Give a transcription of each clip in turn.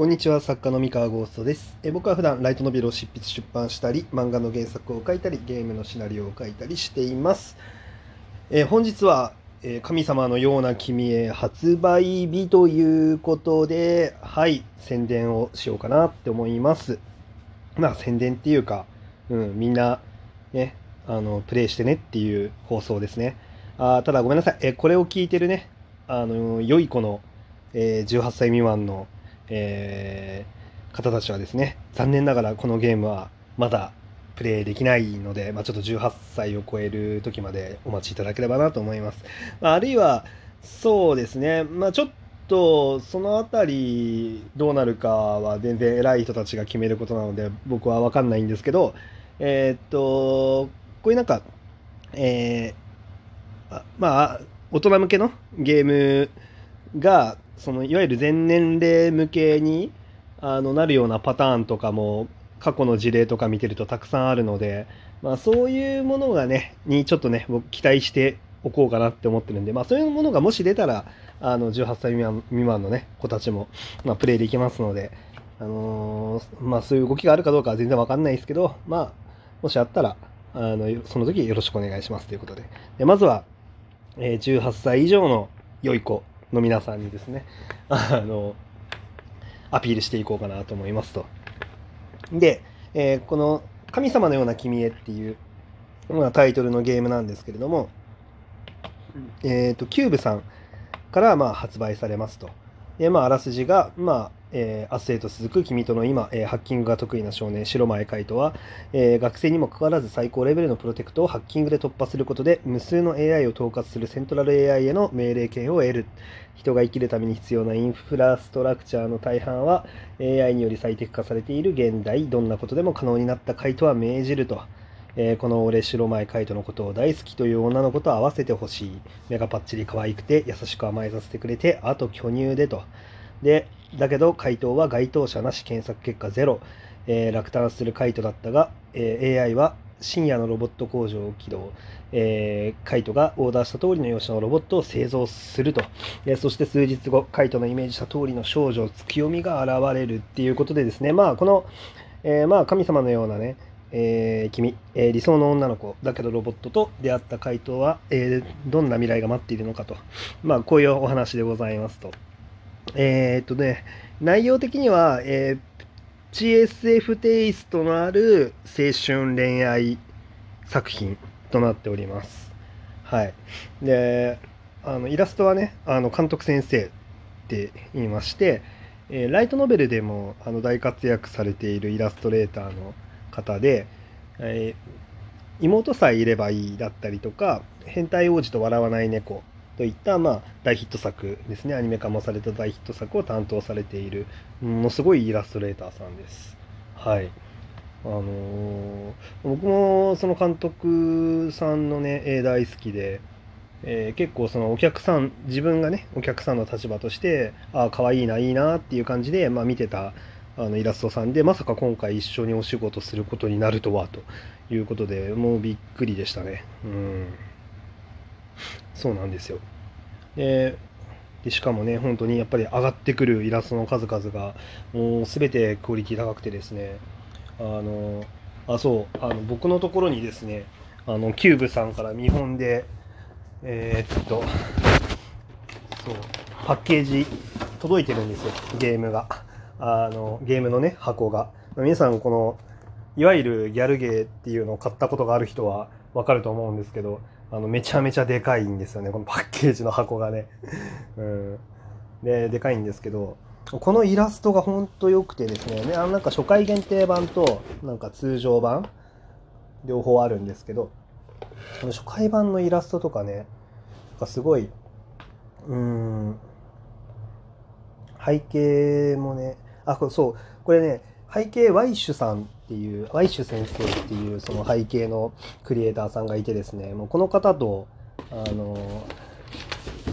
こんにちは作家の三河ゴーストです。え僕は普段ライトノベルを執筆出版したり漫画の原作を書いたりゲームのシナリオを書いたりしています。え本日はえ神様のような君へ発売日ということではい宣伝をしようかなって思います。まあ宣伝っていうか、うん、みんなねあのプレイしてねっていう放送ですね。あただごめんなさい。えこれを聞いてるねあの良い子の、え、18歳未満のえー、方たちはですね、残念ながらこのゲームはまだプレイできないので、まあ、ちょっと18歳を超える時までお待ちいただければなと思います。まあ、あるいは、そうですね、まあ、ちょっとそのあたりどうなるかは全然偉い人たちが決めることなので僕は分かんないんですけど、えー、っと、こういうなんか、えー、まあ、大人向けのゲームがそのいわゆる全年齢向けにあのなるようなパターンとかも過去の事例とか見てるとたくさんあるので、まあ、そういうものがねにちょっとね僕期待しておこうかなって思ってるんで、まあ、そういうものがもし出たらあの18歳未満のね子たちも、まあ、プレイできますので、あのー、まあ、そういう動きがあるかどうかは全然わかんないですけど、まあ、もしあったらあのその時よろしくお願いしますということで。でまずは、えー、18歳以上の良い子。の皆さんにですね、あの、アピールしていこうかなと思いますと。で、えー、この神様のような君へっていう、まあ、タイトルのゲームなんですけれども、えっ、ー、と、キューブさんからまあ発売されますと。で、まあ、あらすじが、まあ、えー、明日へと続く君との今、えー、ハッキングが得意な少年、白前海斗は、えー、学生にもかかわらず最高レベルのプロテクトをハッキングで突破することで、無数の AI を統括するセントラル AI への命令権を得る。人が生きるために必要なインフラストラクチャーの大半は AI により最適化されている現代、どんなことでも可能になった海斗は命じると。えー、この俺白前海斗のことを大好きという女の子と合わせてほしい。目がパッチリ可愛くて優しく甘えさせてくれて、あと巨乳でと。で、だけど回答は該当者なし検索結果ゼロ、えー、落胆する回答だったが、えー、AI は深夜のロボット工場を起動、えー、カイトがオーダーした通りの容姿のロボットを製造すると、えー、そして数日後カイトのイメージした通りの少女月読みが現れるっていうことでですね。まあこの、えー、まあ神様のようなねえー、君、えー、理想の女の子だけどロボットと出会った回答は、えー、どんな未来が待っているのかと、まあ、こういうお話でございますと。えー、っとね、内容的には、えー、GSF テイストのある青春恋愛作品となっております。はい。で、あのイラストはね、あの監督先生って言いまして、えー、ライトノベルでもあの大活躍されているイラストレーターの方で、えー、妹さえいればいいだったりとか、変態王子と笑わない猫といった、まあ、大ヒット作ですね、アニメ化もされた大ヒット作を担当されている、ものすごいイラストレーターさんです。はい。あのー、僕もその監督さんのね、絵大好きで、えー、結構そのお客さん、自分がね、お客さんの立場として、ああ、かわいいな、いいなっていう感じで、まあ、見てたあのイラストさんで、まさか今回一緒にお仕事することになるとは、ということで、もうびっくりでしたね。うん。そうなんですよ。ででしかもね、本当にやっぱり上がってくるイラストの数々が、もう全てクオリティ高くてですね、あの、あ、そう、あの僕のところにですね、あの、キューブさんから見本で、えー、っと、そう、パッケージ届いてるんですよ、ゲームが。あの、ゲームのね、箱が。皆さん、この、いわゆるギャルゲーっていうのを買ったことがある人はわかると思うんですけど、あの、めちゃめちゃでかいんですよね。このパッケージの箱がね。うん。で、でかいんですけど、このイラストがほんと良くてですね、ねあなんか初回限定版と、なんか通常版、両方あるんですけど、この初回版のイラストとかね、なんかすごい、うーん、背景もね、あ、そう、これね、背景ワイシュさんっていう、ワイシュ先生っていうその背景のクリエイターさんがいてですね、もうこの方と、あの、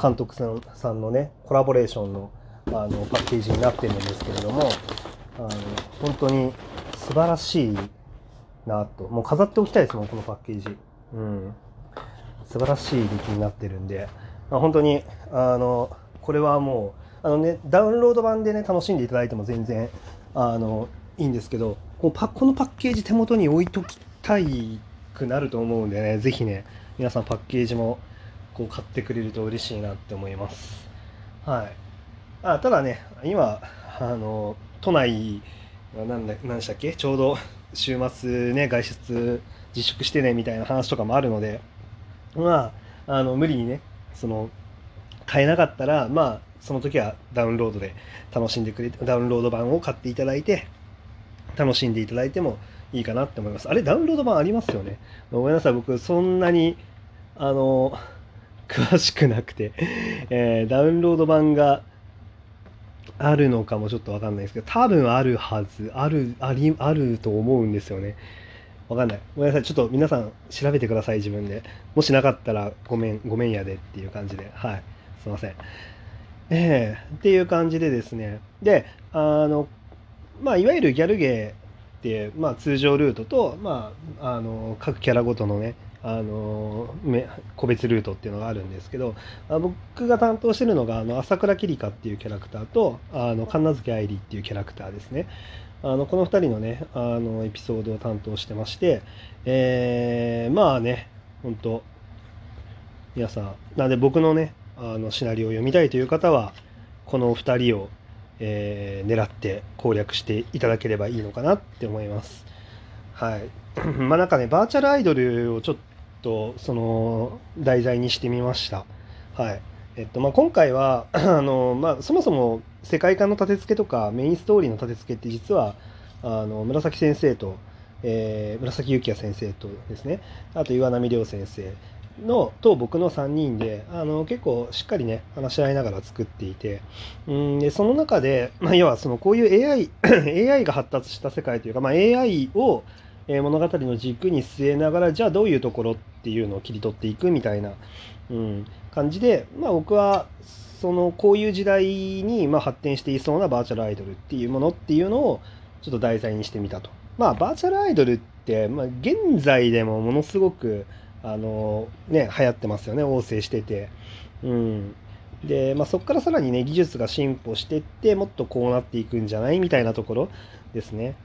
監督さんさんのね、コラボレーションのあのパッケージになってるんですけれども、あの本当に素晴らしいなと。もう飾っておきたいですもん、このパッケージ。うん。素晴らしい出来になってるんで、まあ、本当に、あの、これはもうあのねダウンロード版でね楽しんでいただいても全然あのいいんですけどこうパこのパッケージ手元に置いときたいくなると思うんでね是非ね皆さんパッケージもこう買ってくれると嬉しいなって思います。はい。あただね今あの都内なんだ何でしたっけ？ちょうど週末ね外出自粛してねみたいな話とかもあるのでまああの無理にねその買えなかったらまあその時はダウンロードで楽しんでくれてダウンロード版を買っていただいて楽しんでいただいてもいいかなって思いますあれダウンロード版ありますよね？ごめんなさい僕そんなにあの詳しくなくて、えー、ダウンロード版があるのかもちょっとわかんないですけど、多分あるはず、ある、あり、あると思うんですよね。わかんない。ごめんなさい。ちょっと皆さん調べてください、自分で。もしなかったらごめん、ごめんやでっていう感じで。はい。すいません。ええー、っていう感じでですね。で、あの、まあ、いわゆるギャルゲーって、まあ、通常ルートと、まあ、あの、各キャラごとのね、あの個別ルートっていうのがあるんですけど僕が担当してるのがあの朝倉桐香っていうキャラクターとあの神奈月愛理っていうキャラクターですね。あのこの2人のねあのエピソードを担当してましてえー、まあね本当皆さんなんで僕のねあのシナリオを読みたいという方はこの2人を、えー、狙って攻略していただければいいのかなって思います。はい。まあなんかねバーチャルアイドルをちょっとその題材にしてみました。はい。えっとまあ、今回は あの、まあ、そもそも世界観の立て付けとかメインストーリーの立て付けって実はあの紫先生と、えー、紫幸也先生とですね。あと岩波亮先生。のと僕の3人であの結構しっかりね話し合いながら作っていてうんでその中で、まあ、要はそのこういう AI, AI が発達した世界というか、まあ、AI を、物語の軸に据えながらじゃあどういうところっていうのを切り取っていくみたいな、うん、感じで、まあ、僕はそのこういう時代にま発展していそうなバーチャルアイドルっていうものっていうのをちょっと題材にしてみたと。まあバーチャルアイドルって、まあ、現在でもものすごくあのね流行ってますよね旺盛してて。うんで、まあ、そこからさらにね技術が進歩してってもっとこうなっていくんじゃないみたいなところですね。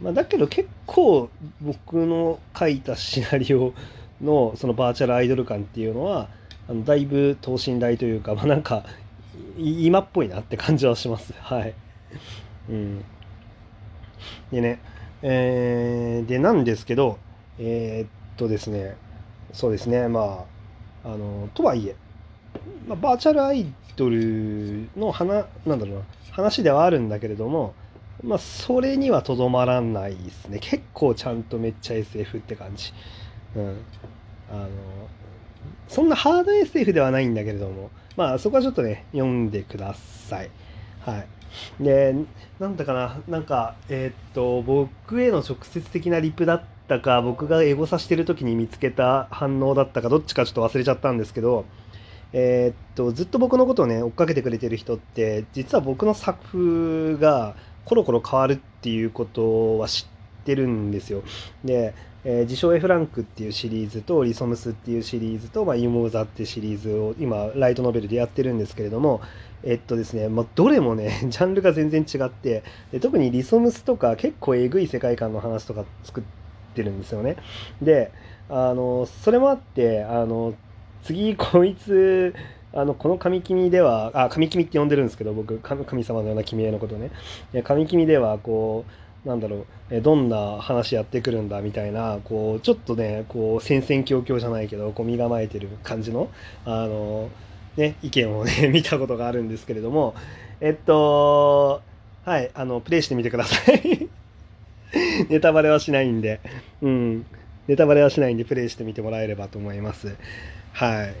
まあ、だけど結構僕の書いたシナリオのそのバーチャルアイドル感っていうのはあのだいぶ等身大というか、まあ、なんか今っぽいなって感じはします。はい。うん。でね、えー、でなんですけど、えー、っとですね、そうですね、まあ、あの、とはいえ、まあ、バーチャルアイドルの話、なんだろうな、話ではあるんだけれども、まあ、それにはとどまらないですね。結構ちゃんとめっちゃ SF って感じ。うん。あの、そんなハード SF ではないんだけれども、まあ、そこはちょっとね、読んでください。はい。で、なんだかな、なんか、えー、っと、僕への直接的なリプだったたか、僕がエゴサしてる時に見つけた反応だったか、どっちかちょっと忘れちゃったんですけど、えー、っと、ずっと僕のことをね、追っかけてくれてる人って、実は僕の作風が、コロコロ変わるっていうことは知ってるんですよ。で、えー、自称 F ランクっていうシリーズとリソムスっていうシリーズと、まあ、ユモーザってシリーズを今ライトノベルでやってるんですけれどもえっとですね、まあ、どれもねジャンルが全然違ってで特にリソムスとか結構えぐい世界観の話とか作っててるんですよね。であのそれもあってあの次 こいつあのこの神君ではあ神君って呼んでるんですけど僕神様のような君へのことね。神君ではこうなんだろうえどんな話やってくるんだみたいなこうちょっとねこう戦々恐々じゃないけどこう身構えてる感じのあの、ね、意見をね 見たことがあるんですけれどもえっとはいあのプレイしてみてください。ネタバレはしないんで。うん。ネタバレはしないんでプレイしてみてもらえればと思います。はい。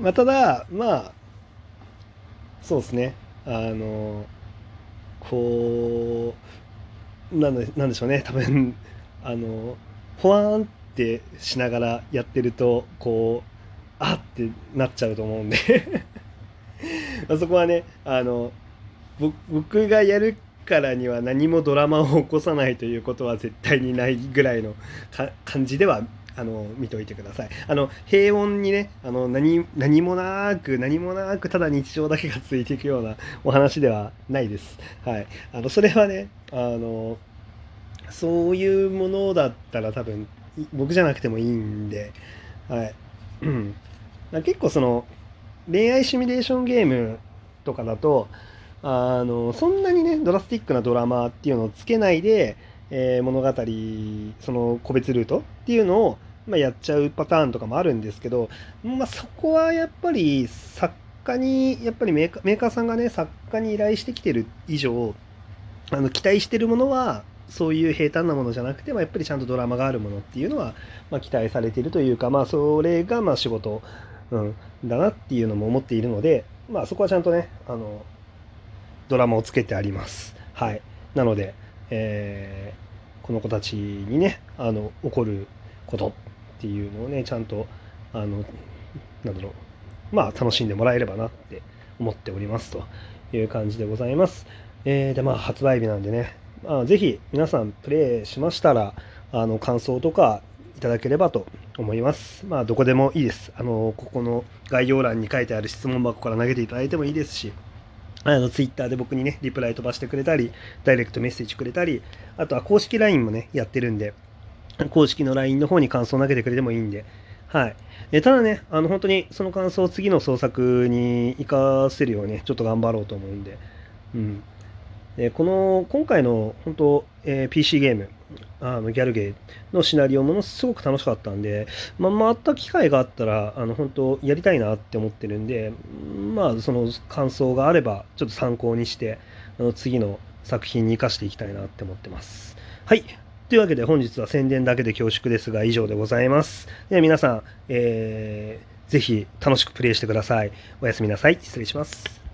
まあ、ただ、まあ、そうですね。あの、こう、なんでなんでしょうね。多分、あの、ほわーんってしながらやってると、こう、あってなっちゃうと思うんで。あそこはね、あの、僕がやるからには何もドラマを起こさないということは絶対にないぐらいの感じではあの見ておいてください。あの平穏にねあの何何もなく何もなくただ日常だけが続いていくようなお話ではないです。はい。あのそれはねあのそういうものだったら多分僕じゃなくてもいいんではい。結構その恋愛シミュレーションゲームとかだとあのそんなにねドラスティックなドラマっていうのをつけないで、えー、物語その個別ルートっていうのを、まあ、やっちゃうパターンとかもあるんですけど、まあ、そこはやっぱり作家にやっぱりメーカーメーカーさんがね作家に依頼してきてる以上あの期待してるものはそういう平坦なものじゃなくて、まあ、やっぱりちゃんとドラマがあるものっていうのは、まあ、期待されているというか、まあ、それがまあ仕事、うん、だなっていうのも思っているので、まあ、そこはちゃんとねあのドラマをつけてあります。はい、なので、えー、この子たちにねあの起こることっていうのをねちゃんとあのなんだろうまあ楽しんでもらえればなって思っておりますという感じでございます。えー、でまあ発売日なんでねまあ、ぜひ皆さんプレイしましたら、あの、感想とかいただければと思います。まあ、どこでもいいです。あの、ここの概要欄に書いてある質問箱から投げていただいてもいいですし、あの、ツイッターで僕にね、リプライ飛ばしてくれたり、ダイレクトメッセージくれたり、あとは公式 LINE もね、やってるんで、公式の LINE の方に感想を投げてくれてもいいんで、はい。えただね、あの、本当にその感想を次の創作に活かせるようにね、ちょっと頑張ろうと思うんで、うん。でこの今回の本当、えー、PC ゲームあのギャルゲーのシナリオものすごく楽しかったんで、まあ、また機会があったらあの本当やりたいなって思ってるんでまあその感想があればちょっと参考にしてあの次の作品に生かしていきたいなって思ってます。はい。というわけで本日は宣伝だけで恐縮ですが以上でございます。では皆さん、えー、ぜひ楽しくプレイしてください。おやすみなさい。失礼します。